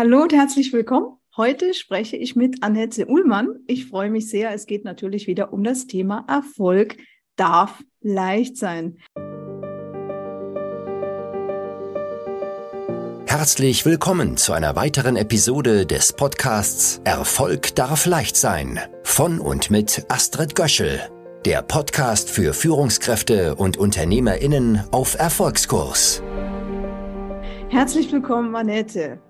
Hallo und herzlich willkommen. Heute spreche ich mit Annette Ullmann. Ich freue mich sehr. Es geht natürlich wieder um das Thema Erfolg darf leicht sein. Herzlich willkommen zu einer weiteren Episode des Podcasts Erfolg darf leicht sein von und mit Astrid Göschel, der Podcast für Führungskräfte und Unternehmerinnen auf Erfolgskurs. Herzlich willkommen, Annette.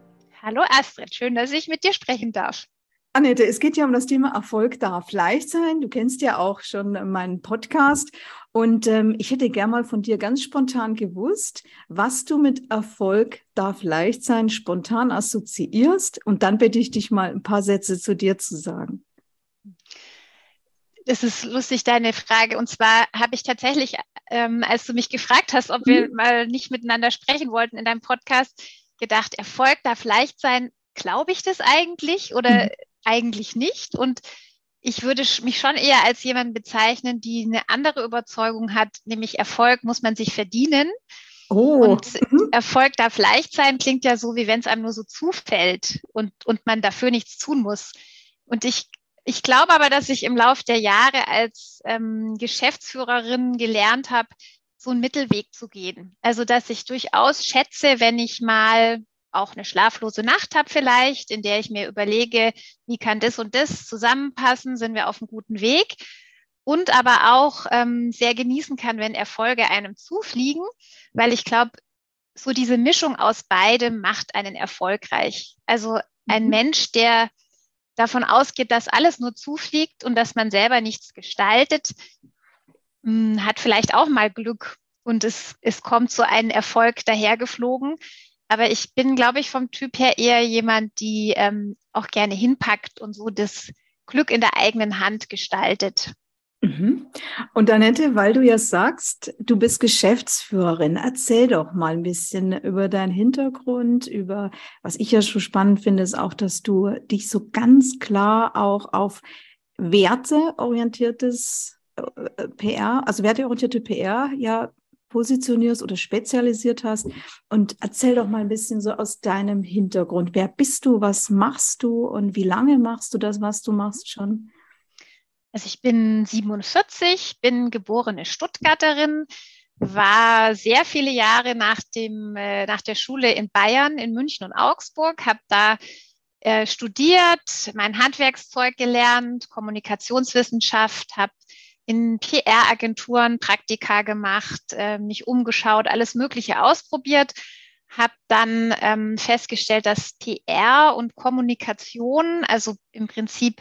Hallo Astrid, schön, dass ich mit dir sprechen darf. Annette, es geht ja um das Thema Erfolg darf leicht sein. Du kennst ja auch schon meinen Podcast. Und ähm, ich hätte gern mal von dir ganz spontan gewusst, was du mit Erfolg darf leicht sein spontan assoziierst. Und dann bitte ich dich mal ein paar Sätze zu dir zu sagen. Das ist lustig, deine Frage. Und zwar habe ich tatsächlich, ähm, als du mich gefragt hast, ob wir mhm. mal nicht miteinander sprechen wollten in deinem Podcast, gedacht, Erfolg darf leicht sein. Glaube ich das eigentlich oder mhm. eigentlich nicht? Und ich würde mich schon eher als jemand bezeichnen, die eine andere Überzeugung hat, nämlich Erfolg muss man sich verdienen. Oh. Und mhm. Erfolg darf leicht sein, klingt ja so, wie wenn es einem nur so zufällt und, und man dafür nichts tun muss. Und ich, ich glaube aber, dass ich im Laufe der Jahre als ähm, Geschäftsführerin gelernt habe, so einen Mittelweg zu gehen. Also, dass ich durchaus schätze, wenn ich mal auch eine schlaflose Nacht habe vielleicht, in der ich mir überlege, wie kann das und das zusammenpassen, sind wir auf einem guten Weg. Und aber auch ähm, sehr genießen kann, wenn Erfolge einem zufliegen, weil ich glaube, so diese Mischung aus beidem macht einen erfolgreich. Also ein mhm. Mensch, der davon ausgeht, dass alles nur zufliegt und dass man selber nichts gestaltet, hm, hat vielleicht auch mal Glück und es, es kommt so ein Erfolg dahergeflogen. Aber ich bin, glaube ich, vom Typ her eher jemand, die ähm, auch gerne hinpackt und so das Glück in der eigenen Hand gestaltet. Mhm. Und Annette, weil du ja sagst, du bist Geschäftsführerin, erzähl doch mal ein bisschen über deinen Hintergrund, über was ich ja schon spannend finde, ist auch, dass du dich so ganz klar auch auf werteorientiertes PR, also werteorientierte PR ja positionierst oder spezialisiert hast. Und erzähl doch mal ein bisschen so aus deinem Hintergrund. Wer bist du? Was machst du? Und wie lange machst du das, was du machst schon? Also ich bin 47, bin geborene Stuttgarterin, war sehr viele Jahre nach dem äh, nach der Schule in Bayern, in München und Augsburg, habe da äh, studiert, mein Handwerkszeug gelernt, Kommunikationswissenschaft, habe in PR-Agenturen Praktika gemacht, äh, mich umgeschaut, alles Mögliche ausprobiert, habe dann ähm, festgestellt, dass PR und Kommunikation, also im Prinzip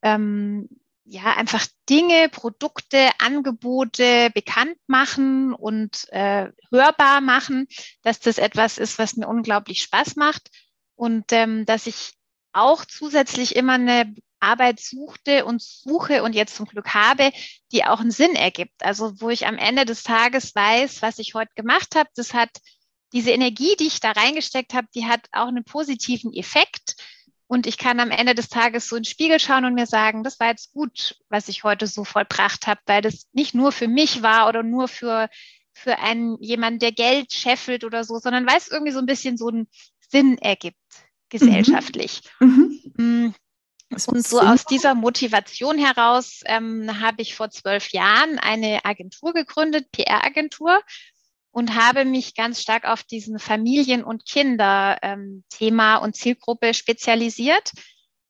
ähm, ja einfach Dinge, Produkte, Angebote bekannt machen und äh, hörbar machen, dass das etwas ist, was mir unglaublich Spaß macht. Und ähm, dass ich auch zusätzlich immer eine Arbeit suchte und suche und jetzt zum Glück habe, die auch einen Sinn ergibt. Also wo ich am Ende des Tages weiß, was ich heute gemacht habe, das hat diese Energie, die ich da reingesteckt habe, die hat auch einen positiven Effekt. Und ich kann am Ende des Tages so in den Spiegel schauen und mir sagen, das war jetzt gut, was ich heute so vollbracht habe, weil das nicht nur für mich war oder nur für, für einen jemand, der Geld scheffelt oder so, sondern weil es irgendwie so ein bisschen so einen Sinn ergibt, gesellschaftlich. Mhm. mhm. Und so aus dieser Motivation heraus ähm, habe ich vor zwölf Jahren eine Agentur gegründet, PR-Agentur, und habe mich ganz stark auf diesen Familien- und Kinder-Thema ähm, und Zielgruppe spezialisiert.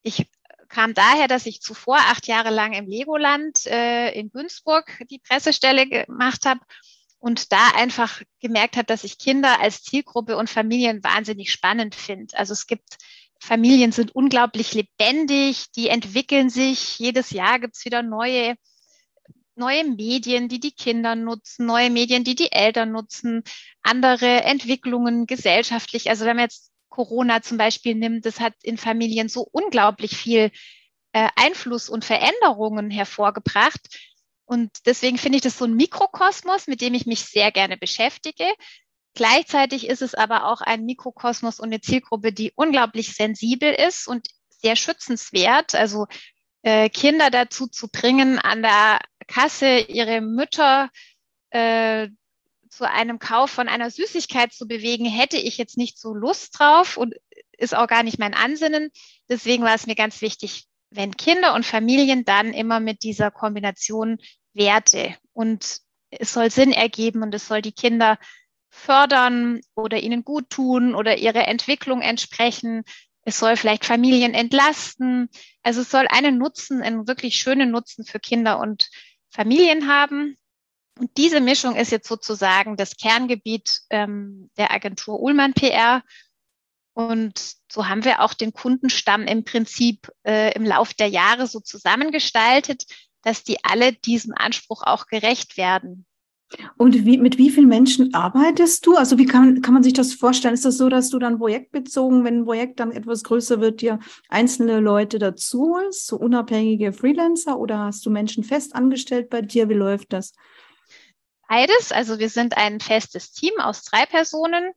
Ich kam daher, dass ich zuvor acht Jahre lang im Legoland äh, in Günzburg die Pressestelle gemacht habe und da einfach gemerkt habe, dass ich Kinder als Zielgruppe und Familien wahnsinnig spannend finde. Also es gibt Familien sind unglaublich lebendig, die entwickeln sich. Jedes Jahr gibt's wieder neue, neue Medien, die die Kinder nutzen, neue Medien, die die Eltern nutzen, andere Entwicklungen gesellschaftlich. Also wenn man jetzt Corona zum Beispiel nimmt, das hat in Familien so unglaublich viel äh, Einfluss und Veränderungen hervorgebracht. Und deswegen finde ich das so ein Mikrokosmos, mit dem ich mich sehr gerne beschäftige. Gleichzeitig ist es aber auch ein Mikrokosmos und eine Zielgruppe, die unglaublich sensibel ist und sehr schützenswert. Also äh, Kinder dazu zu bringen, an der Kasse ihre Mütter äh, zu einem Kauf von einer Süßigkeit zu bewegen, hätte ich jetzt nicht so Lust drauf. Und ist auch gar nicht mein Ansinnen. Deswegen war es mir ganz wichtig, wenn Kinder und Familien dann immer mit dieser Kombination Werte und es soll Sinn ergeben und es soll die Kinder fördern oder ihnen gut tun oder ihre Entwicklung entsprechen. Es soll vielleicht Familien entlasten. Also es soll einen Nutzen, einen wirklich schönen Nutzen für Kinder und Familien haben. Und diese Mischung ist jetzt sozusagen das Kerngebiet ähm, der Agentur Ullmann PR. Und so haben wir auch den Kundenstamm im Prinzip äh, im Lauf der Jahre so zusammengestaltet, dass die alle diesem Anspruch auch gerecht werden. Und wie, mit wie vielen Menschen arbeitest du? Also wie kann, kann man sich das vorstellen? Ist das so, dass du dann projektbezogen, wenn ein Projekt dann etwas größer wird, dir einzelne Leute dazu holst, so unabhängige Freelancer oder hast du Menschen fest angestellt bei dir? Wie läuft das? Beides. Also wir sind ein festes Team aus drei Personen.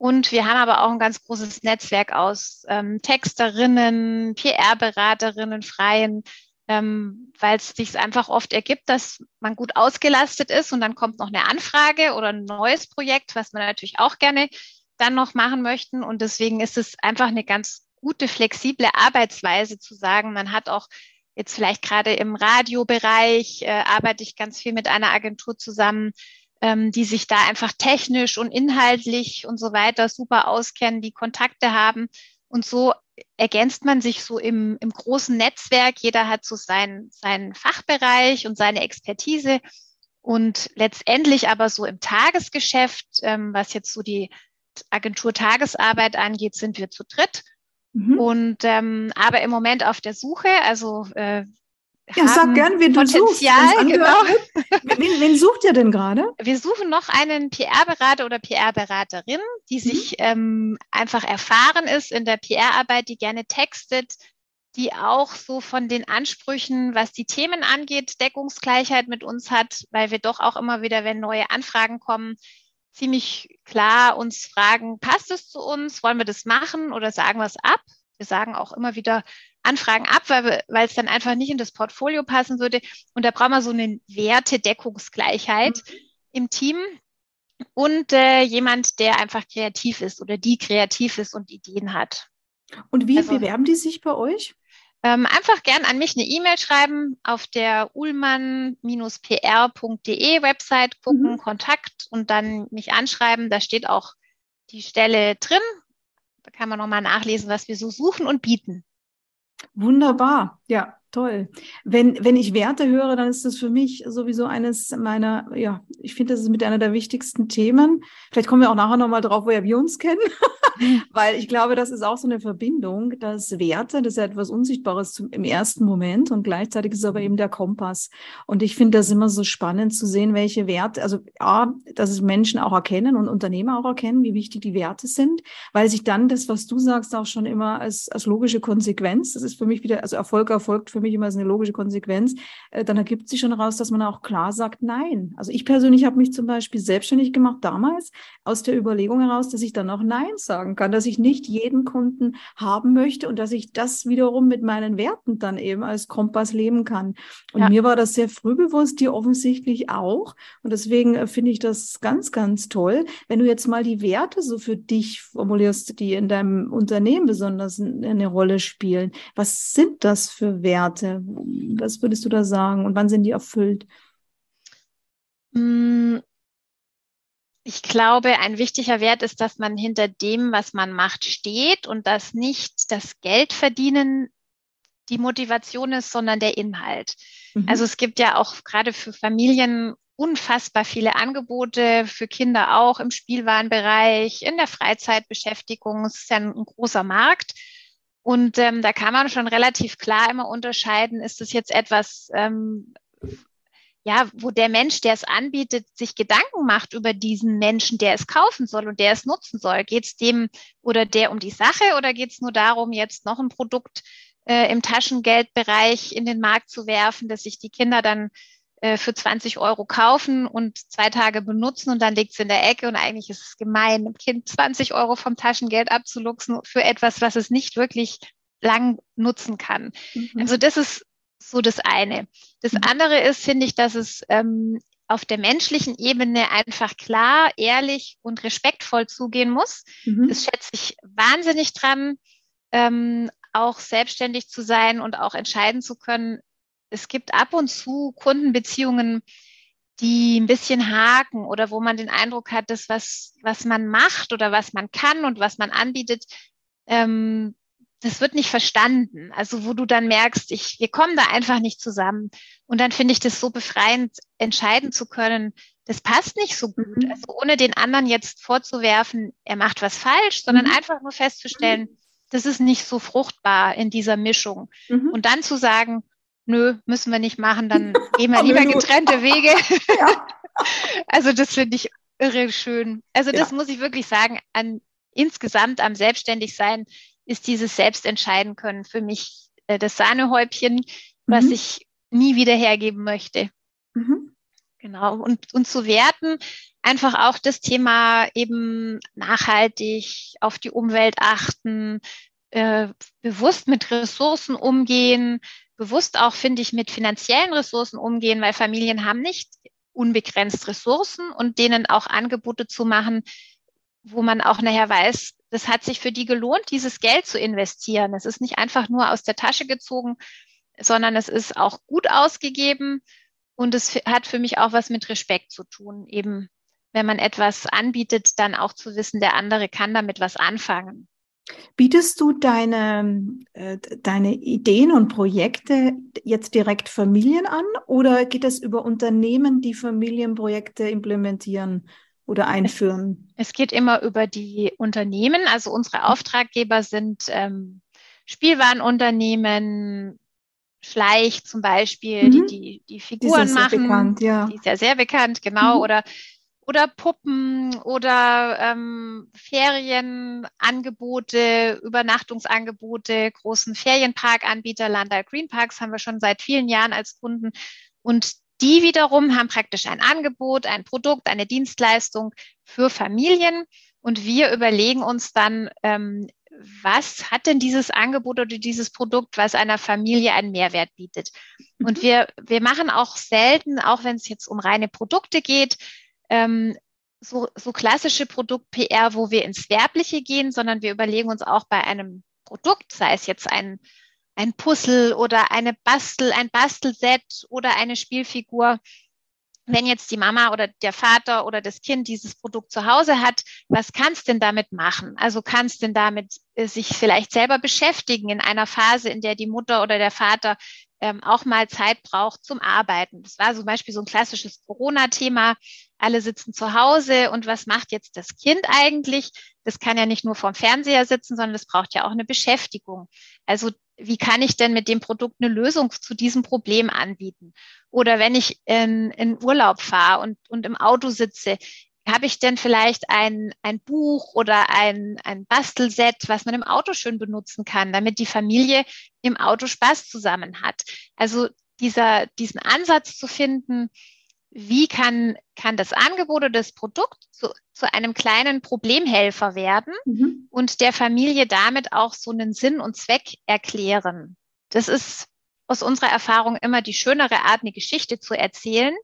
Und wir haben aber auch ein ganz großes Netzwerk aus ähm, Texterinnen, PR-Beraterinnen, Freien, ähm, weil es sich einfach oft ergibt, dass man gut ausgelastet ist und dann kommt noch eine Anfrage oder ein neues Projekt, was man natürlich auch gerne dann noch machen möchten. Und deswegen ist es einfach eine ganz gute, flexible Arbeitsweise zu sagen, man hat auch jetzt vielleicht gerade im Radiobereich, äh, arbeite ich ganz viel mit einer Agentur zusammen, ähm, die sich da einfach technisch und inhaltlich und so weiter super auskennen, die Kontakte haben. Und so ergänzt man sich so im, im großen Netzwerk. Jeder hat so seinen, seinen Fachbereich und seine Expertise. Und letztendlich aber so im Tagesgeschäft, ähm, was jetzt so die Agentur Tagesarbeit angeht, sind wir zu dritt. Mhm. Und ähm, aber im Moment auf der Suche, also äh, ja, sag gern, wen du suchst. Genau. Wen, wen, sucht ihr denn gerade? Wir suchen noch einen PR-Berater oder PR-Beraterin, die mhm. sich ähm, einfach erfahren ist in der PR-Arbeit, die gerne textet, die auch so von den Ansprüchen, was die Themen angeht, Deckungsgleichheit mit uns hat, weil wir doch auch immer wieder, wenn neue Anfragen kommen, ziemlich klar uns fragen, passt es zu uns? Wollen wir das machen oder sagen wir es ab? Wir sagen auch immer wieder, Anfragen ab, weil, es dann einfach nicht in das Portfolio passen würde. Und da brauchen wir so eine Wertedeckungsgleichheit mhm. im Team und äh, jemand, der einfach kreativ ist oder die kreativ ist und Ideen hat. Und wie also, bewerben die sich bei euch? Ähm, einfach gern an mich eine E-Mail schreiben, auf der ullmann-pr.de Website gucken, mhm. Kontakt und dann mich anschreiben. Da steht auch die Stelle drin. Da kann man nochmal nachlesen, was wir so suchen und bieten. Wunderbar, ja, toll. Wenn, wenn ich Werte höre, dann ist das für mich sowieso eines meiner, ja, ich finde, das ist mit einer der wichtigsten Themen. Vielleicht kommen wir auch nachher nochmal drauf, woher wir uns kennen. Weil ich glaube, das ist auch so eine Verbindung, dass Werte, das ist ja etwas Unsichtbares zum, im ersten Moment und gleichzeitig ist es aber eben der Kompass. Und ich finde das immer so spannend zu sehen, welche Werte, also A, dass es Menschen auch erkennen und Unternehmer auch erkennen, wie wichtig die Werte sind, weil sich dann das, was du sagst, auch schon immer als, als logische Konsequenz, das ist für mich wieder, also Erfolg erfolgt für mich immer als eine logische Konsequenz, äh, dann ergibt sich schon raus, dass man auch klar sagt, nein. Also ich persönlich habe mich zum Beispiel selbstständig gemacht damals aus der Überlegung heraus, dass ich dann auch Nein sagen sagen kann, dass ich nicht jeden Kunden haben möchte und dass ich das wiederum mit meinen Werten dann eben als Kompass leben kann. Und ja. mir war das sehr früh bewusst, dir offensichtlich auch. Und deswegen äh, finde ich das ganz, ganz toll. Wenn du jetzt mal die Werte so für dich formulierst, die in deinem Unternehmen besonders eine Rolle spielen. Was sind das für Werte? Was würdest du da sagen? Und wann sind die erfüllt? Ich glaube, ein wichtiger Wert ist, dass man hinter dem, was man macht, steht und dass nicht das Geld verdienen die Motivation ist, sondern der Inhalt. Mhm. Also es gibt ja auch gerade für Familien unfassbar viele Angebote, für Kinder auch im Spielwarenbereich, in der Freizeitbeschäftigung. Es ist ja ein, ein großer Markt. Und ähm, da kann man schon relativ klar immer unterscheiden, ist es jetzt etwas, ähm, ja, wo der Mensch, der es anbietet, sich Gedanken macht über diesen Menschen, der es kaufen soll und der es nutzen soll. Geht es dem oder der um die Sache oder geht es nur darum, jetzt noch ein Produkt äh, im Taschengeldbereich in den Markt zu werfen, dass sich die Kinder dann äh, für 20 Euro kaufen und zwei Tage benutzen und dann liegt es in der Ecke und eigentlich ist es gemein, dem Kind 20 Euro vom Taschengeld abzuluxen für etwas, was es nicht wirklich lang nutzen kann. Mhm. Also das ist so das eine. Das mhm. andere ist, finde ich, dass es ähm, auf der menschlichen Ebene einfach klar, ehrlich und respektvoll zugehen muss. Mhm. Das schätze ich wahnsinnig dran, ähm, auch selbstständig zu sein und auch entscheiden zu können. Es gibt ab und zu Kundenbeziehungen, die ein bisschen haken oder wo man den Eindruck hat, dass was, was man macht oder was man kann und was man anbietet, ähm, das wird nicht verstanden. Also wo du dann merkst, ich, wir kommen da einfach nicht zusammen. Und dann finde ich das so befreiend, entscheiden zu können, das passt nicht so gut. Mhm. Also ohne den anderen jetzt vorzuwerfen, er macht was falsch, sondern mhm. einfach nur festzustellen, das ist nicht so fruchtbar in dieser Mischung. Mhm. Und dann zu sagen, nö, müssen wir nicht machen, dann gehen wir lieber getrennte Wege. Ja. Also das finde ich irre schön. Also das ja. muss ich wirklich sagen, an insgesamt am Selbstständigsein ist dieses Selbstentscheiden können für mich äh, das Sahnehäubchen, mhm. was ich nie wieder hergeben möchte. Mhm. Genau. Und, und zu werten, einfach auch das Thema eben nachhaltig auf die Umwelt achten, äh, bewusst mit Ressourcen umgehen, bewusst auch, finde ich, mit finanziellen Ressourcen umgehen, weil Familien haben nicht unbegrenzt Ressourcen und denen auch Angebote zu machen, wo man auch nachher weiß, das hat sich für die gelohnt, dieses Geld zu investieren. Es ist nicht einfach nur aus der Tasche gezogen, sondern es ist auch gut ausgegeben und es hat für mich auch was mit Respekt zu tun, eben wenn man etwas anbietet, dann auch zu wissen, der andere kann damit was anfangen. Bietest du deine, äh, deine Ideen und Projekte jetzt direkt Familien an oder geht es über Unternehmen, die Familienprojekte implementieren? Oder einführen? Es geht immer über die Unternehmen. Also unsere Auftraggeber sind ähm, Spielwarenunternehmen, Schleich zum Beispiel, mhm. die, die die Figuren die machen. Bekannt, ja. Die ist ja sehr bekannt, genau. Mhm. Oder oder Puppen oder ähm, Ferienangebote, Übernachtungsangebote, großen Ferienparkanbieter, Landal Green Parks haben wir schon seit vielen Jahren als Kunden. Und die wiederum haben praktisch ein Angebot, ein Produkt, eine Dienstleistung für Familien. Und wir überlegen uns dann, ähm, was hat denn dieses Angebot oder dieses Produkt, was einer Familie einen Mehrwert bietet? Und mhm. wir, wir machen auch selten, auch wenn es jetzt um reine Produkte geht, ähm, so, so klassische Produkt-PR, wo wir ins Werbliche gehen, sondern wir überlegen uns auch bei einem Produkt, sei es jetzt ein ein Puzzle oder eine Bastel, ein Bastelset oder eine Spielfigur. Wenn jetzt die Mama oder der Vater oder das Kind dieses Produkt zu Hause hat, was kannst denn damit machen? Also kannst denn damit äh, sich vielleicht selber beschäftigen in einer Phase, in der die Mutter oder der Vater ähm, auch mal Zeit braucht zum Arbeiten. Das war zum Beispiel so ein klassisches Corona-Thema. Alle sitzen zu Hause und was macht jetzt das Kind eigentlich? Das kann ja nicht nur vorm Fernseher sitzen, sondern es braucht ja auch eine Beschäftigung. Also wie kann ich denn mit dem Produkt eine Lösung zu diesem Problem anbieten? Oder wenn ich in, in Urlaub fahre und, und im Auto sitze, habe ich denn vielleicht ein, ein Buch oder ein, ein Bastelset, was man im Auto schön benutzen kann, damit die Familie im Auto Spaß zusammen hat? Also dieser, diesen Ansatz zu finden, wie kann, kann das Angebot oder das Produkt zu, zu einem kleinen Problemhelfer werden mhm. und der Familie damit auch so einen Sinn und Zweck erklären. Das ist aus unserer Erfahrung immer die schönere Art, eine Geschichte zu erzählen,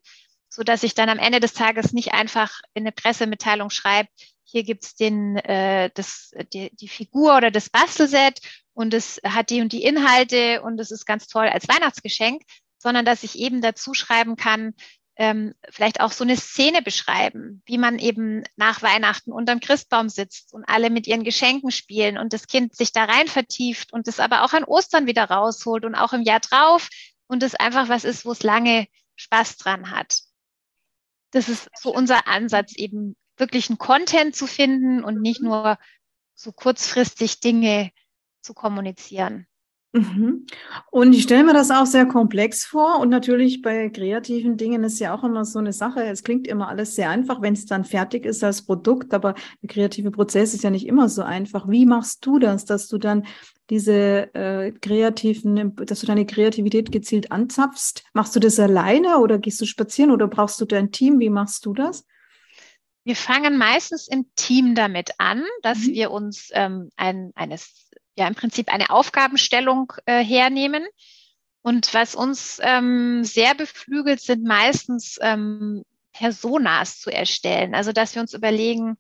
so dass ich dann am Ende des Tages nicht einfach in eine Pressemitteilung schreibe, hier gibt's den, äh, das, die, die Figur oder das Bastelset und es hat die und die Inhalte und es ist ganz toll als Weihnachtsgeschenk, sondern dass ich eben dazu schreiben kann, ähm, vielleicht auch so eine Szene beschreiben, wie man eben nach Weihnachten unterm Christbaum sitzt und alle mit ihren Geschenken spielen und das Kind sich da rein vertieft und es aber auch an Ostern wieder rausholt und auch im Jahr drauf und es einfach was ist, wo es lange Spaß dran hat. Das ist so unser Ansatz, eben wirklich einen Content zu finden und nicht nur so kurzfristig Dinge zu kommunizieren. Mhm. Und ich stelle mir das auch sehr komplex vor. Und natürlich bei kreativen Dingen ist ja auch immer so eine Sache. Es klingt immer alles sehr einfach, wenn es dann fertig ist als Produkt. Aber der kreative Prozess ist ja nicht immer so einfach. Wie machst du das, dass du dann diese äh, kreativen, dass du deine Kreativität gezielt anzapfst? Machst du das alleine oder gehst du spazieren oder brauchst du dein Team? Wie machst du das? Wir fangen meistens im Team damit an, dass mhm. wir uns ähm, ein, eines ja im Prinzip eine Aufgabenstellung äh, hernehmen. Und was uns ähm, sehr beflügelt, sind meistens ähm, Personas zu erstellen. Also dass wir uns überlegen,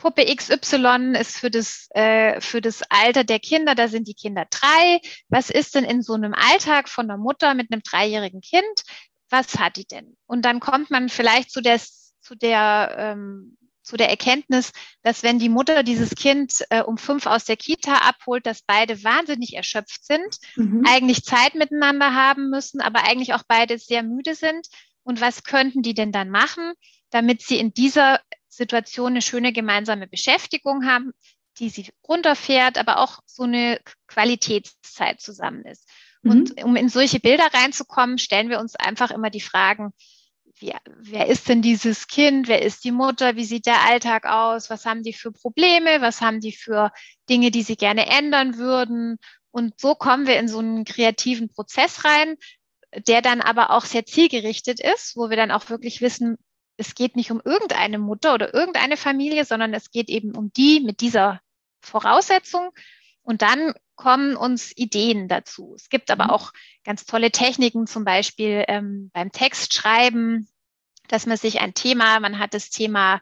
Puppe XY ist für das, äh, für das Alter der Kinder, da sind die Kinder drei. Was ist denn in so einem Alltag von einer Mutter mit einem dreijährigen Kind? Was hat die denn? Und dann kommt man vielleicht zu der, zu der, ähm, zu der Erkenntnis, dass wenn die Mutter dieses Kind äh, um fünf aus der Kita abholt, dass beide wahnsinnig erschöpft sind, mhm. eigentlich Zeit miteinander haben müssen, aber eigentlich auch beide sehr müde sind. Und was könnten die denn dann machen, damit sie in dieser Situation eine schöne gemeinsame Beschäftigung haben, die sie runterfährt, aber auch so eine Qualitätszeit zusammen ist. Mhm. Und um in solche Bilder reinzukommen, stellen wir uns einfach immer die Fragen, wie, wer ist denn dieses Kind? Wer ist die Mutter? Wie sieht der Alltag aus? Was haben die für Probleme? Was haben die für Dinge, die sie gerne ändern würden? Und so kommen wir in so einen kreativen Prozess rein, der dann aber auch sehr zielgerichtet ist, wo wir dann auch wirklich wissen, es geht nicht um irgendeine Mutter oder irgendeine Familie, sondern es geht eben um die mit dieser Voraussetzung. Und dann kommen uns Ideen dazu. Es gibt aber mhm. auch ganz tolle Techniken, zum Beispiel ähm, beim Textschreiben, dass man sich ein Thema, man hat das Thema,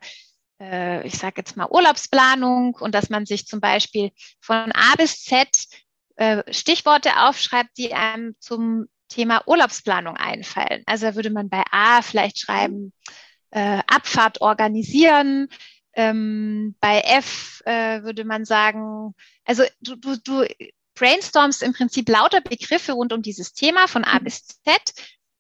äh, ich sage jetzt mal Urlaubsplanung und dass man sich zum Beispiel von A bis Z äh, Stichworte aufschreibt, die einem zum Thema Urlaubsplanung einfallen. Also würde man bei A vielleicht schreiben, äh, Abfahrt organisieren. Ähm, bei F äh, würde man sagen, also du, du, du brainstormst im Prinzip lauter Begriffe rund um dieses Thema von A mhm. bis Z.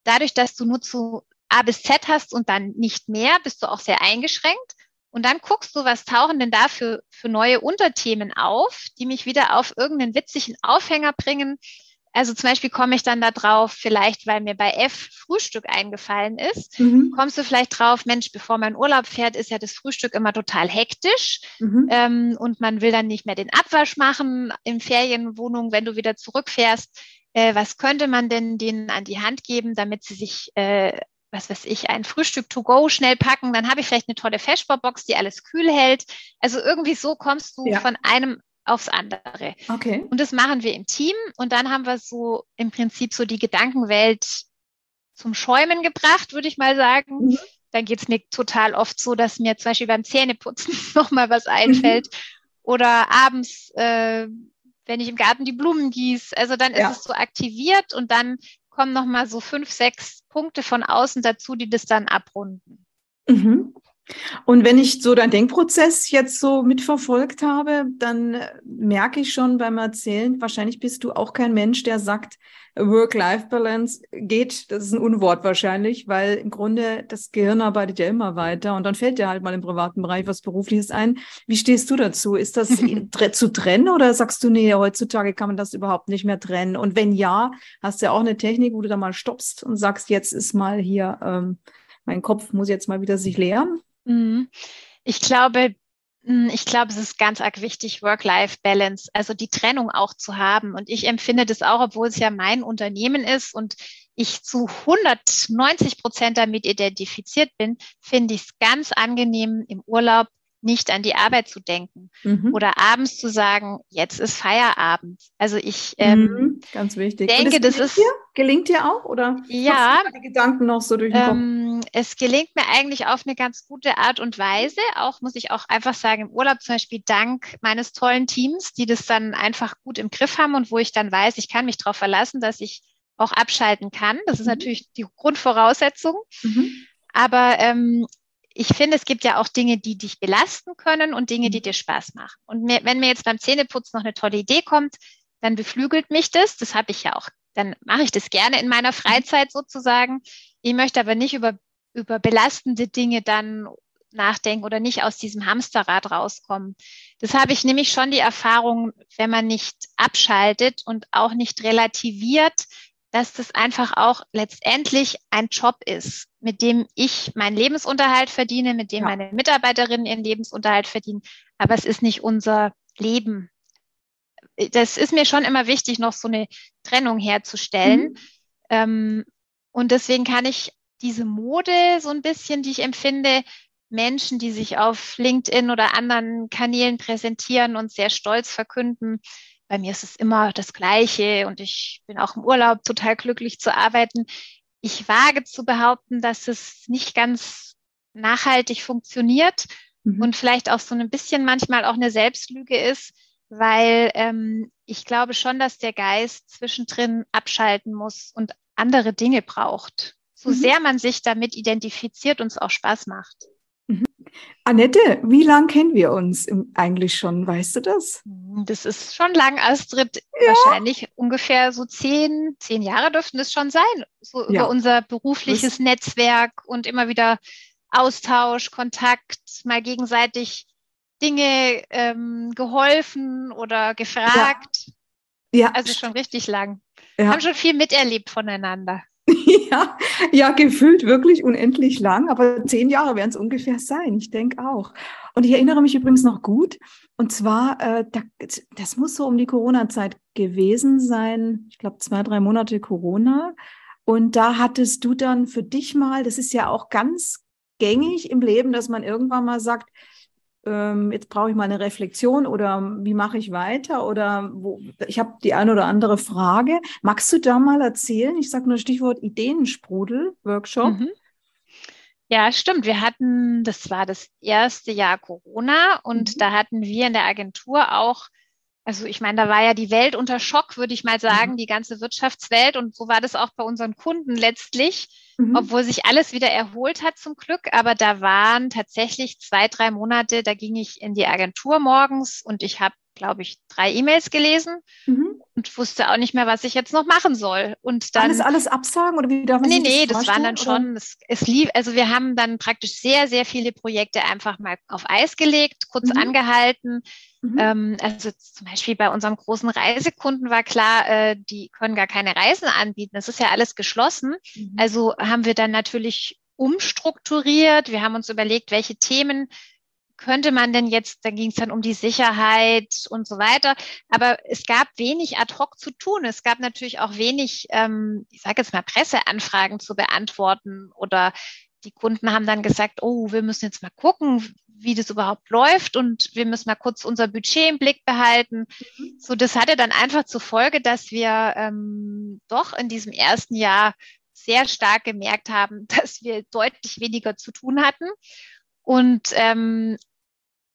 Dadurch, dass du nur zu A bis Z hast und dann nicht mehr, bist du auch sehr eingeschränkt. Und dann guckst du, was tauchen denn da für, für neue Unterthemen auf, die mich wieder auf irgendeinen witzigen Aufhänger bringen, also zum Beispiel komme ich dann da drauf, vielleicht weil mir bei F Frühstück eingefallen ist, mhm. kommst du vielleicht drauf, Mensch, bevor man Urlaub fährt, ist ja das Frühstück immer total hektisch mhm. ähm, und man will dann nicht mehr den Abwasch machen in Ferienwohnungen, wenn du wieder zurückfährst. Äh, was könnte man denn denen an die Hand geben, damit sie sich äh, was weiß ich, ein Frühstück to go schnell packen, dann habe ich vielleicht eine tolle Fashbar-Box, die alles kühl hält. Also irgendwie so kommst du ja. von einem aufs andere. Okay. Und das machen wir im Team und dann haben wir so im Prinzip so die Gedankenwelt zum Schäumen gebracht, würde ich mal sagen. Mhm. Dann geht es mir total oft so, dass mir zum Beispiel beim Zähneputzen nochmal was einfällt. Mhm. Oder abends, äh, wenn ich im Garten die Blumen gieße. Also dann ja. ist es so aktiviert und dann kommen nochmal so fünf, sechs Punkte von außen dazu, die das dann abrunden. Mhm. Und wenn ich so deinen Denkprozess jetzt so mitverfolgt habe, dann äh, merke ich schon beim Erzählen, wahrscheinlich bist du auch kein Mensch, der sagt, Work-Life-Balance geht, das ist ein Unwort wahrscheinlich, weil im Grunde das Gehirn arbeitet ja immer weiter und dann fällt dir halt mal im privaten Bereich was Berufliches ein. Wie stehst du dazu? Ist das zu trennen oder sagst du, nee, heutzutage kann man das überhaupt nicht mehr trennen? Und wenn ja, hast du ja auch eine Technik, wo du da mal stoppst und sagst, jetzt ist mal hier, ähm, mein Kopf muss jetzt mal wieder sich leeren? Mhm. Ich glaube, hm, ich glaube, es ist ganz arg wichtig, Work-Life-Balance, also die Trennung auch zu haben. Und ich empfinde das auch, obwohl es ja mein Unternehmen ist und ich zu 190 Prozent damit identifiziert bin, finde ich es ganz angenehm, im Urlaub nicht an die Arbeit zu denken mhm. oder abends zu sagen, jetzt ist Feierabend. Also ich ähm, mhm, ganz wichtig. denke, das, das ist dir? gelingt dir auch oder ja die Gedanken noch so durch den ähm, Kopf? Es gelingt mir eigentlich auf eine ganz gute Art und Weise. Auch muss ich auch einfach sagen im Urlaub zum Beispiel dank meines tollen Teams, die das dann einfach gut im Griff haben und wo ich dann weiß, ich kann mich darauf verlassen, dass ich auch abschalten kann. Das ist mhm. natürlich die Grundvoraussetzung. Mhm. Aber ähm, ich finde, es gibt ja auch Dinge, die dich belasten können und Dinge, die mhm. dir Spaß machen. Und mir, wenn mir jetzt beim Zähneputzen noch eine tolle Idee kommt, dann beflügelt mich das. Das habe ich ja auch, dann mache ich das gerne in meiner Freizeit sozusagen. Ich möchte aber nicht über, über belastende Dinge dann nachdenken oder nicht aus diesem Hamsterrad rauskommen. Das habe ich nämlich schon die Erfahrung, wenn man nicht abschaltet und auch nicht relativiert, dass das einfach auch letztendlich ein Job ist, mit dem ich meinen Lebensunterhalt verdiene, mit dem ja. meine Mitarbeiterinnen ihren Lebensunterhalt verdienen. Aber es ist nicht unser Leben. Das ist mir schon immer wichtig, noch so eine Trennung herzustellen. Mhm. Ähm, und deswegen kann ich diese Mode so ein bisschen, die ich empfinde, Menschen, die sich auf LinkedIn oder anderen Kanälen präsentieren und sehr stolz verkünden, bei mir ist es immer das Gleiche und ich bin auch im Urlaub total glücklich zu arbeiten. ich wage zu behaupten, dass es nicht ganz nachhaltig funktioniert mhm. und vielleicht auch so ein bisschen manchmal auch eine Selbstlüge ist, weil ähm, ich glaube schon, dass der Geist zwischendrin abschalten muss und andere Dinge braucht. So mhm. sehr man sich damit identifiziert und es auch Spaß macht. Annette, wie lang kennen wir uns eigentlich schon? Weißt du das? Das ist schon lang, Astrid. Ja. Wahrscheinlich ungefähr so zehn, zehn Jahre dürften es schon sein. So ja. über unser berufliches das Netzwerk und immer wieder Austausch, Kontakt, mal gegenseitig Dinge ähm, geholfen oder gefragt. Ja. ja. Also schon richtig lang. Ja. Haben schon viel miterlebt voneinander. ja, ja, gefühlt wirklich unendlich lang, aber zehn Jahre werden es ungefähr sein, ich denke auch. Und ich erinnere mich übrigens noch gut, und zwar, äh, da, das muss so um die Corona-Zeit gewesen sein, ich glaube zwei, drei Monate Corona. Und da hattest du dann für dich mal, das ist ja auch ganz gängig im Leben, dass man irgendwann mal sagt, ähm, jetzt brauche ich mal eine Reflexion oder wie mache ich weiter oder wo, ich habe die eine oder andere Frage. Magst du da mal erzählen? Ich sage nur Stichwort Ideensprudel, Workshop. Mhm. Ja, stimmt. Wir hatten, das war das erste Jahr Corona und mhm. da hatten wir in der Agentur auch also ich meine, da war ja die Welt unter Schock, würde ich mal sagen, mhm. die ganze Wirtschaftswelt. Und so war das auch bei unseren Kunden letztlich, mhm. obwohl sich alles wieder erholt hat zum Glück. Aber da waren tatsächlich zwei, drei Monate, da ging ich in die Agentur morgens und ich habe, glaube ich, drei E-Mails gelesen mhm. und wusste auch nicht mehr, was ich jetzt noch machen soll. Und dann alles, alles absagen oder wie darf man Nee, nee, das, das waren dann schon, es, es lief, also wir haben dann praktisch sehr, sehr viele Projekte einfach mal auf Eis gelegt, kurz mhm. angehalten Mhm. Ähm, also zum Beispiel bei unserem großen Reisekunden war klar, äh, die können gar keine Reisen anbieten. Das ist ja alles geschlossen. Mhm. Also haben wir dann natürlich umstrukturiert. Wir haben uns überlegt, welche Themen könnte man denn jetzt, da ging es dann um die Sicherheit und so weiter. Aber es gab wenig ad hoc zu tun. Es gab natürlich auch wenig, ähm, ich sage jetzt mal, Presseanfragen zu beantworten oder die Kunden haben dann gesagt, oh, wir müssen jetzt mal gucken, wie das überhaupt läuft und wir müssen mal kurz unser Budget im Blick behalten. Mhm. So, das hatte dann einfach zur Folge, dass wir ähm, doch in diesem ersten Jahr sehr stark gemerkt haben, dass wir deutlich weniger zu tun hatten. Und ähm,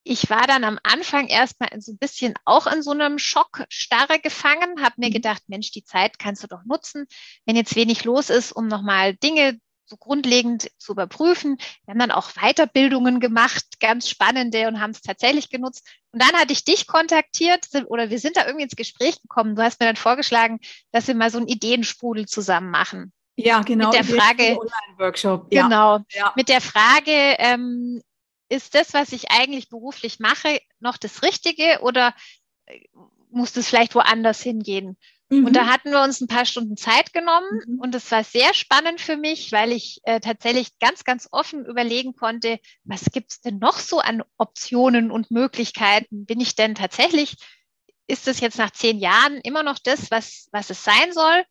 ich war dann am Anfang erstmal so ein bisschen auch in so einem Schockstarre gefangen, habe mir mhm. gedacht, Mensch, die Zeit kannst du doch nutzen, wenn jetzt wenig los ist, um nochmal Dinge so grundlegend zu überprüfen. Wir haben dann auch Weiterbildungen gemacht, ganz spannende und haben es tatsächlich genutzt. Und dann hatte ich dich kontaktiert oder wir sind da irgendwie ins Gespräch gekommen. Du hast mir dann vorgeschlagen, dass wir mal so einen Ideensprudel zusammen machen. Ja, genau. Mit der Frage, Online-Workshop. Genau. Ja. Mit der Frage, ähm, ist das, was ich eigentlich beruflich mache, noch das Richtige oder äh, muss das vielleicht woanders hingehen? Mhm. Und da hatten wir uns ein paar Stunden Zeit genommen mhm. und es war sehr spannend für mich, weil ich äh, tatsächlich ganz, ganz offen überlegen konnte, was gibt es denn noch so an Optionen und Möglichkeiten? Bin ich denn tatsächlich, ist das jetzt nach zehn Jahren immer noch das, was, was es sein soll?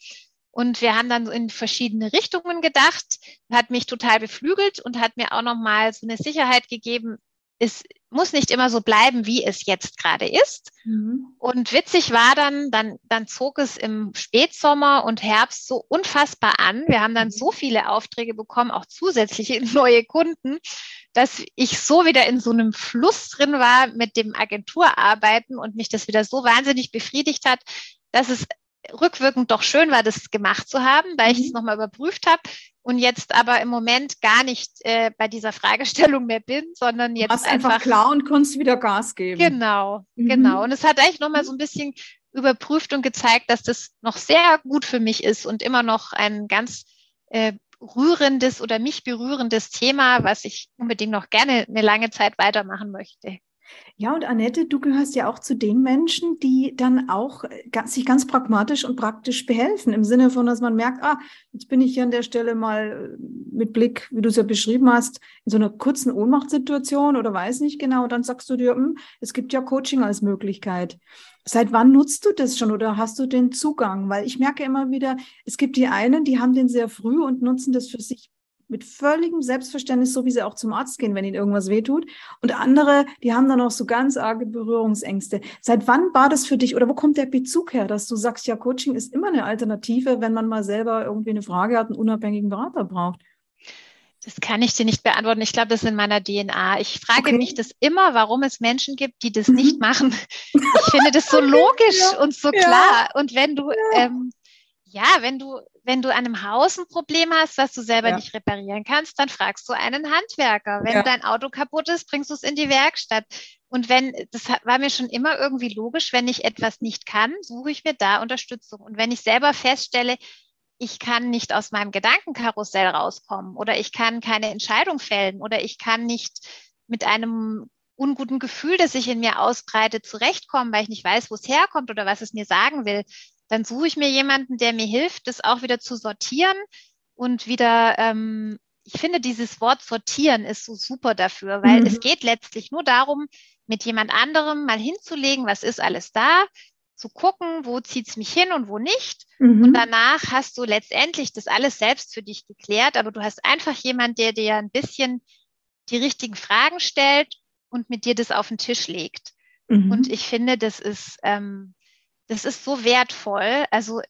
Und wir haben dann in verschiedene Richtungen gedacht, hat mich total beflügelt und hat mir auch nochmal so eine Sicherheit gegeben, es muss nicht immer so bleiben, wie es jetzt gerade ist. Mhm. Und witzig war dann, dann, dann zog es im Spätsommer und Herbst so unfassbar an. Wir haben dann so viele Aufträge bekommen, auch zusätzliche neue Kunden, dass ich so wieder in so einem Fluss drin war mit dem Agenturarbeiten und mich das wieder so wahnsinnig befriedigt hat, dass es rückwirkend doch schön war, das gemacht zu haben, weil ich es mhm. nochmal überprüft habe und jetzt aber im Moment gar nicht äh, bei dieser Fragestellung mehr bin, sondern jetzt einfach, einfach klar und konntest wieder Gas geben. Genau, mhm. genau. Und es hat eigentlich nochmal so ein bisschen überprüft und gezeigt, dass das noch sehr gut für mich ist und immer noch ein ganz äh, rührendes oder mich berührendes Thema, was ich unbedingt noch gerne eine lange Zeit weitermachen möchte. Ja, und Annette, du gehörst ja auch zu den Menschen, die dann auch äh, sich ganz pragmatisch und praktisch behelfen, im Sinne von, dass man merkt, ah, jetzt bin ich hier an der Stelle mal äh, mit Blick, wie du es ja beschrieben hast, in so einer kurzen Ohnmachtssituation oder weiß nicht genau, und dann sagst du dir, hm, es gibt ja Coaching als Möglichkeit. Seit wann nutzt du das schon oder hast du den Zugang? Weil ich merke immer wieder, es gibt die einen, die haben den sehr früh und nutzen das für sich mit völligem Selbstverständnis, so wie sie auch zum Arzt gehen, wenn ihnen irgendwas wehtut. Und andere, die haben dann auch so ganz arge Berührungsängste. Seit wann war das für dich oder wo kommt der Bezug her, dass du sagst, ja, Coaching ist immer eine Alternative, wenn man mal selber irgendwie eine Frage hat, einen unabhängigen Berater braucht? Das kann ich dir nicht beantworten. Ich glaube, das ist in meiner DNA. Ich frage okay. mich das immer, warum es Menschen gibt, die das mhm. nicht machen. Ich finde das so logisch ja. und so klar. Und wenn du, ja. Ähm, ja, wenn du, wenn du an einem Haus ein Problem hast, das du selber ja. nicht reparieren kannst, dann fragst du einen Handwerker. Wenn dein Auto kaputt ist, bringst du es in die Werkstatt. Und wenn, das war mir schon immer irgendwie logisch, wenn ich etwas nicht kann, suche ich mir da Unterstützung. Und wenn ich selber feststelle, ich kann nicht aus meinem Gedankenkarussell rauskommen oder ich kann keine Entscheidung fällen oder ich kann nicht mit einem unguten Gefühl, das sich in mir ausbreitet, zurechtkommen, weil ich nicht weiß, wo es herkommt oder was es mir sagen will, dann suche ich mir jemanden, der mir hilft, das auch wieder zu sortieren und wieder, ähm, ich finde, dieses Wort sortieren ist so super dafür, weil mhm. es geht letztlich nur darum, mit jemand anderem mal hinzulegen, was ist alles da, zu gucken, wo zieht es mich hin und wo nicht. Mhm. Und danach hast du letztendlich das alles selbst für dich geklärt, aber du hast einfach jemand, der dir ein bisschen die richtigen Fragen stellt und mit dir das auf den Tisch legt. Mhm. Und ich finde, das ist, ähm, das ist so wertvoll. Also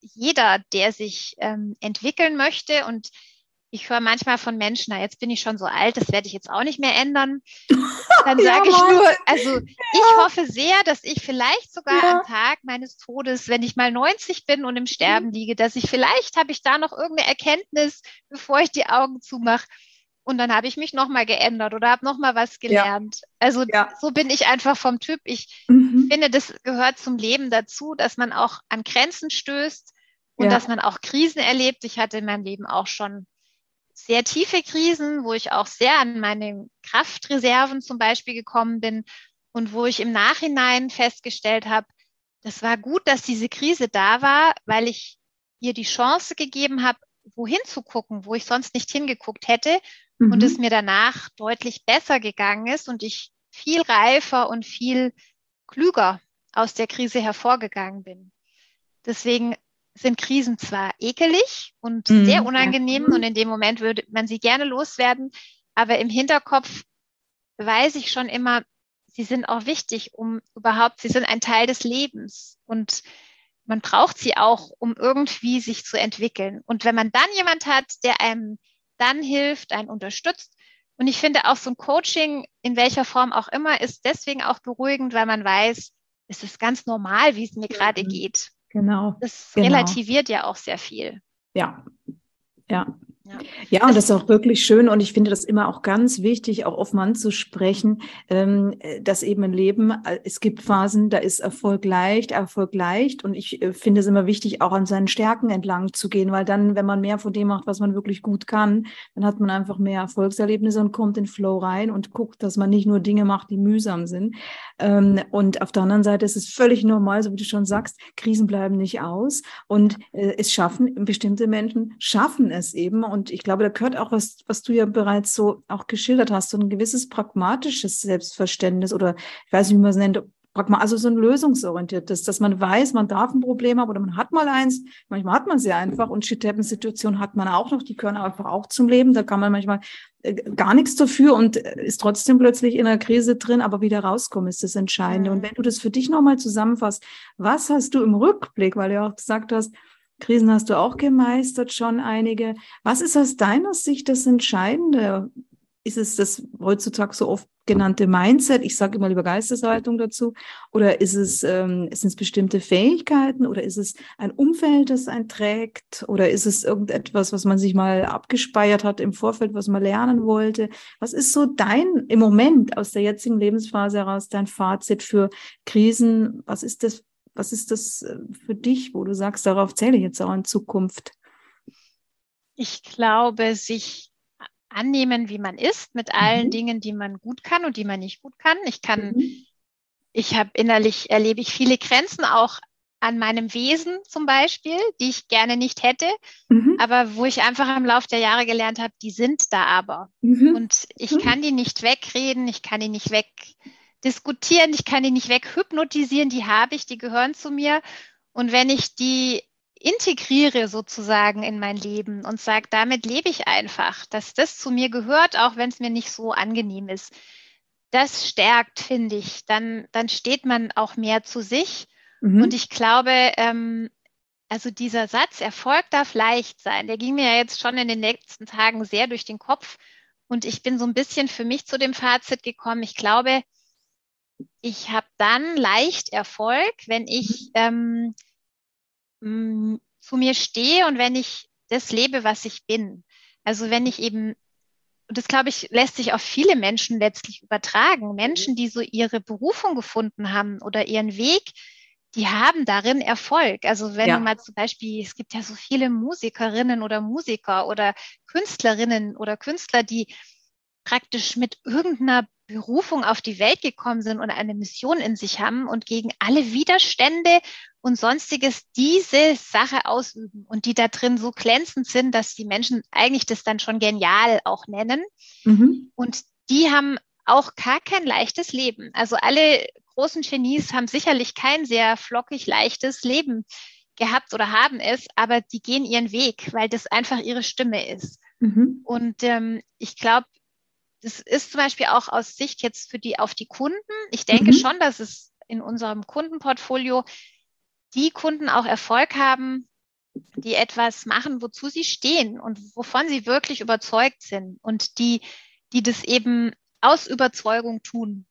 jeder, der sich ähm, entwickeln möchte und ich höre manchmal von Menschen, na, jetzt bin ich schon so alt, das werde ich jetzt auch nicht mehr ändern. Dann sage ja, ich nur, also ja. ich hoffe sehr, dass ich vielleicht sogar ja. am Tag meines Todes, wenn ich mal 90 bin und im Sterben mhm. liege, dass ich vielleicht habe ich da noch irgendeine Erkenntnis, bevor ich die Augen zumache. Und dann habe ich mich nochmal geändert oder habe nochmal was gelernt. Also so bin ich einfach vom Typ. Ich mhm. finde, das gehört zum Leben dazu, dass man auch an Grenzen stößt und dass man auch Krisen erlebt. Ich hatte in meinem Leben auch schon sehr tiefe Krisen, wo ich auch sehr an meine Kraftreserven zum Beispiel gekommen bin und wo ich im Nachhinein festgestellt habe, das war gut, dass diese Krise da war, weil ich ihr die Chance gegeben habe, wohin zu gucken, wo ich sonst nicht hingeguckt hätte mhm. und es mir danach deutlich besser gegangen ist und ich viel reifer und viel klüger aus der Krise hervorgegangen bin. Deswegen sind Krisen zwar ekelig und mhm. sehr unangenehm und in dem Moment würde man sie gerne loswerden, aber im Hinterkopf weiß ich schon immer, sie sind auch wichtig, um überhaupt, sie sind ein Teil des Lebens und man braucht sie auch, um irgendwie sich zu entwickeln. Und wenn man dann jemand hat, der einem dann hilft, einen unterstützt, und ich finde auch so ein Coaching, in welcher Form auch immer, ist deswegen auch beruhigend, weil man weiß, es ist ganz normal, wie es mir gerade geht. Genau. Das genau. relativiert ja auch sehr viel. Ja, ja. Ja. und das ist auch wirklich schön und ich finde das immer auch ganz wichtig, auch offen anzusprechen, ähm, dass eben im Leben, äh, es gibt Phasen, da ist Erfolg leicht, Erfolg leicht und ich äh, finde es immer wichtig, auch an seinen Stärken entlang zu gehen, weil dann, wenn man mehr von dem macht, was man wirklich gut kann, dann hat man einfach mehr Erfolgserlebnisse und kommt in Flow rein und guckt, dass man nicht nur Dinge macht, die mühsam sind. Ähm, und auf der anderen Seite ist es völlig normal, so wie du schon sagst, Krisen bleiben nicht aus und äh, es schaffen, bestimmte Menschen schaffen es eben und und ich glaube, da gehört auch was, was du ja bereits so auch geschildert hast, so ein gewisses pragmatisches Selbstverständnis oder ich weiß nicht, wie man es nennt, also so ein lösungsorientiertes, dass man weiß, man darf ein Problem haben oder man hat mal eins, manchmal hat man sie einfach und Shit-Happen-Situationen hat man auch noch, die gehören einfach auch zum Leben, da kann man manchmal äh, gar nichts dafür und äh, ist trotzdem plötzlich in einer Krise drin, aber wieder rauskommen ist das Entscheidende. Mhm. Und wenn du das für dich nochmal zusammenfasst, was hast du im Rückblick, weil du ja auch gesagt hast, Krisen hast du auch gemeistert, schon einige. Was ist aus deiner Sicht das Entscheidende? Ist es das heutzutage so oft genannte Mindset? Ich sage immer lieber Geisteshaltung dazu. Oder ist es, ähm, sind es bestimmte Fähigkeiten? Oder ist es ein Umfeld, das einen trägt? Oder ist es irgendetwas, was man sich mal abgespeichert hat im Vorfeld, was man lernen wollte? Was ist so dein, im Moment aus der jetzigen Lebensphase heraus, dein Fazit für Krisen? Was ist das was ist das äh, für dich, wo du sagst, darauf zähle ich jetzt auch in Zukunft? Ich glaube, sich annehmen, wie man ist, mit allen mhm. Dingen, die man gut kann und die man nicht gut kann. Ich kann, mhm. ich habe innerlich erlebe ich viele Grenzen auch an meinem Wesen zum Beispiel, die ich gerne nicht hätte, mhm. aber wo ich einfach im Laufe der Jahre gelernt habe, die sind da aber. Mhm. Und ich mhm. kann die nicht wegreden, ich kann die nicht weg diskutieren, ich kann die nicht weghypnotisieren, die habe ich, die gehören zu mir. Und wenn ich die integriere sozusagen in mein Leben und sage, damit lebe ich einfach, dass das zu mir gehört, auch wenn es mir nicht so angenehm ist. Das stärkt, finde ich. Dann, dann steht man auch mehr zu sich. Mhm. Und ich glaube, ähm, also dieser Satz, Erfolg darf leicht sein, der ging mir ja jetzt schon in den letzten Tagen sehr durch den Kopf. Und ich bin so ein bisschen für mich zu dem Fazit gekommen. Ich glaube, ich habe dann leicht Erfolg, wenn ich ähm, mh, zu mir stehe und wenn ich das lebe, was ich bin. Also wenn ich eben, und das glaube ich, lässt sich auf viele Menschen letztlich übertragen. Menschen, die so ihre Berufung gefunden haben oder ihren Weg, die haben darin Erfolg. Also wenn ja. du mal zum Beispiel, es gibt ja so viele Musikerinnen oder Musiker oder Künstlerinnen oder Künstler, die praktisch mit irgendeiner Berufung auf die Welt gekommen sind und eine Mission in sich haben und gegen alle Widerstände und sonstiges diese Sache ausüben und die da drin so glänzend sind, dass die Menschen eigentlich das dann schon genial auch nennen. Mhm. Und die haben auch gar kein leichtes Leben. Also alle großen Genies haben sicherlich kein sehr flockig leichtes Leben gehabt oder haben es, aber die gehen ihren Weg, weil das einfach ihre Stimme ist. Mhm. Und ähm, ich glaube, das ist zum Beispiel auch aus Sicht jetzt für die auf die Kunden. Ich denke mhm. schon, dass es in unserem Kundenportfolio die Kunden auch Erfolg haben, die etwas machen, wozu sie stehen und wovon sie wirklich überzeugt sind und die, die das eben aus Überzeugung tun.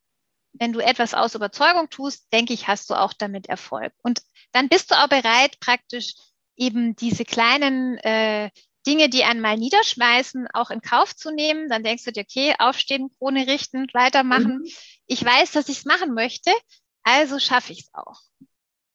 Wenn du etwas aus Überzeugung tust, denke ich, hast du auch damit Erfolg. Und dann bist du auch bereit, praktisch eben diese kleinen äh, Dinge, die einmal niederschmeißen, auch in Kauf zu nehmen. Dann denkst du dir, okay, aufstehen, Krone richten, weitermachen. Mhm. Ich weiß, dass ich es machen möchte, also schaffe ich es auch.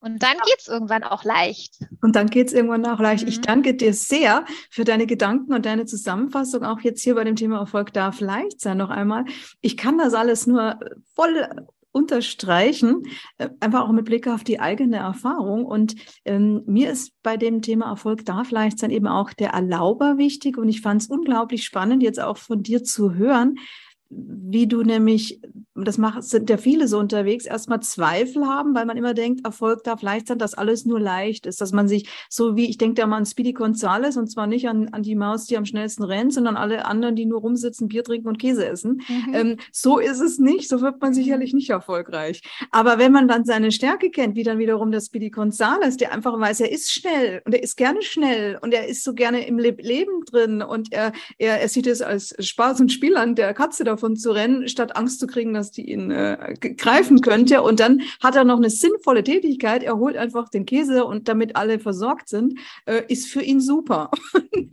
Und dann geht es irgendwann auch leicht. Und dann geht es irgendwann auch leicht. Mhm. Ich danke dir sehr für deine Gedanken und deine Zusammenfassung, auch jetzt hier bei dem Thema Erfolg darf leicht sein noch einmal. Ich kann das alles nur voll unterstreichen, äh, einfach auch mit Blick auf die eigene Erfahrung. Und ähm, mir ist bei dem Thema Erfolg darf leicht sein eben auch der Erlauber wichtig. Und ich fand es unglaublich spannend, jetzt auch von dir zu hören, wie du nämlich, das macht, sind ja viele so unterwegs, erstmal Zweifel haben, weil man immer denkt, Erfolg darf leicht sein, dass alles nur leicht ist, dass man sich so wie, ich denke da mal an Speedy Gonzales und zwar nicht an, an die Maus, die am schnellsten rennt, sondern alle anderen, die nur rumsitzen, Bier trinken und Käse essen. Mhm. Ähm, so ist es nicht, so wird man sicherlich nicht erfolgreich. Aber wenn man dann seine Stärke kennt, wie dann wiederum der Speedy Gonzales, der einfach weiß, er ist schnell und er ist gerne schnell und er ist so gerne im Le Leben drin und er, er, er sieht es als Spaß und Spiel an, der Katze davon davon zu rennen, statt Angst zu kriegen, dass die ihn äh, greifen könnte. Und dann hat er noch eine sinnvolle Tätigkeit. Er holt einfach den Käse und damit alle versorgt sind, äh, ist für ihn super.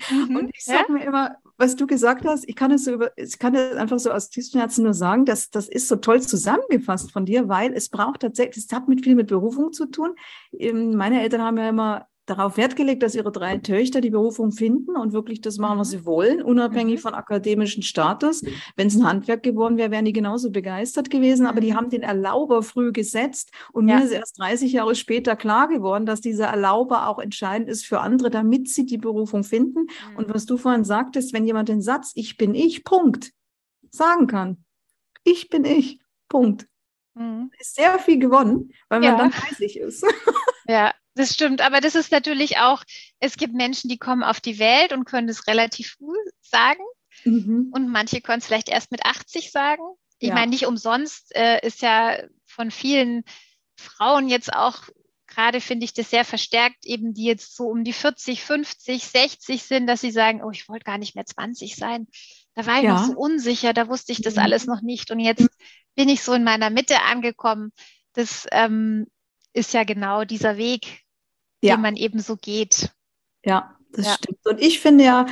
Mhm, und ich sage mir immer, was du gesagt hast, ich kann es so über, ich kann es einfach so aus tiefstem Herzen nur sagen, dass das ist so toll zusammengefasst von dir, weil es braucht tatsächlich, es hat mit viel mit Berufung zu tun. Ähm, meine Eltern haben ja immer darauf Wert gelegt, dass ihre drei Töchter die Berufung finden und wirklich das machen, was mhm. sie wollen, unabhängig mhm. von akademischem Status. Wenn es ein Handwerk geworden wäre, wären die genauso begeistert gewesen, aber die mhm. haben den Erlauber früh gesetzt und ja. mir ist erst 30 Jahre später klar geworden, dass dieser Erlauber auch entscheidend ist für andere, damit sie die Berufung finden. Und was du vorhin sagtest, wenn jemand den Satz, ich bin ich, Punkt, sagen kann, ich bin ich, Punkt, mhm. ist sehr viel gewonnen, weil man ja. dann bei sich ist. Ja, das stimmt, aber das ist natürlich auch, es gibt Menschen, die kommen auf die Welt und können es relativ früh sagen. Mhm. Und manche können es vielleicht erst mit 80 sagen. Ich ja. meine, nicht umsonst äh, ist ja von vielen Frauen jetzt auch, gerade finde ich das sehr verstärkt, eben die jetzt so um die 40, 50, 60 sind, dass sie sagen, oh, ich wollte gar nicht mehr 20 sein. Da war ich ja. noch so unsicher, da wusste ich das mhm. alles noch nicht. Und jetzt bin ich so in meiner Mitte angekommen. Das ähm, ist ja genau dieser Weg, ja. den man eben so geht. Ja, das ja. stimmt. Und ich finde ja,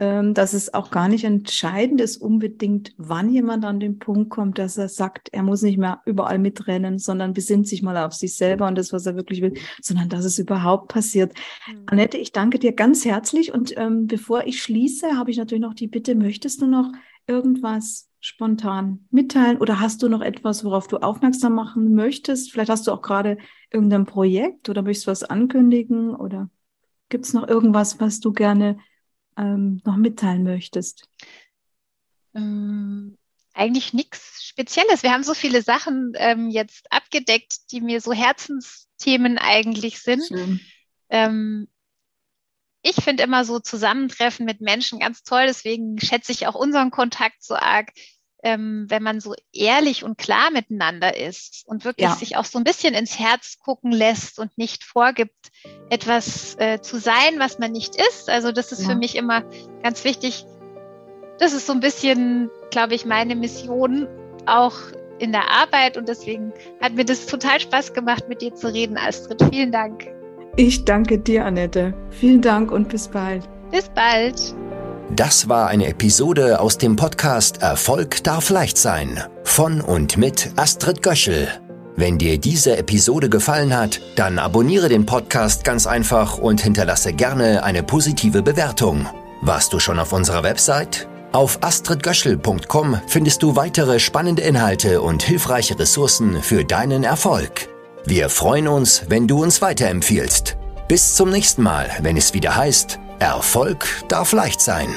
ähm, dass es auch gar nicht entscheidend ist unbedingt, wann jemand an den Punkt kommt, dass er sagt, er muss nicht mehr überall mitrennen, sondern besinnt sich mal auf sich selber und das, was er wirklich will, sondern dass es überhaupt passiert. Mhm. Annette, ich danke dir ganz herzlich und ähm, bevor ich schließe, habe ich natürlich noch die Bitte, möchtest du noch irgendwas spontan mitteilen oder hast du noch etwas, worauf du aufmerksam machen möchtest? Vielleicht hast du auch gerade irgendein Projekt oder möchtest du was ankündigen oder gibt es noch irgendwas, was du gerne ähm, noch mitteilen möchtest? Ähm, eigentlich nichts Spezielles. Wir haben so viele Sachen ähm, jetzt abgedeckt, die mir so Herzensthemen eigentlich sind. Ich finde immer so Zusammentreffen mit Menschen ganz toll. Deswegen schätze ich auch unseren Kontakt so arg, ähm, wenn man so ehrlich und klar miteinander ist und wirklich ja. sich auch so ein bisschen ins Herz gucken lässt und nicht vorgibt, etwas äh, zu sein, was man nicht ist. Also das ist ja. für mich immer ganz wichtig. Das ist so ein bisschen, glaube ich, meine Mission auch in der Arbeit und deswegen hat mir das total Spaß gemacht, mit dir zu reden, Astrid. Vielen Dank. Ich danke dir, Annette. Vielen Dank und bis bald. Bis bald. Das war eine Episode aus dem Podcast Erfolg darf leicht sein von und mit Astrid Göschel. Wenn dir diese Episode gefallen hat, dann abonniere den Podcast ganz einfach und hinterlasse gerne eine positive Bewertung. Warst du schon auf unserer Website? Auf astridgöschel.com findest du weitere spannende Inhalte und hilfreiche Ressourcen für deinen Erfolg. Wir freuen uns, wenn du uns weiterempfiehlst. Bis zum nächsten Mal, wenn es wieder heißt, Erfolg darf leicht sein.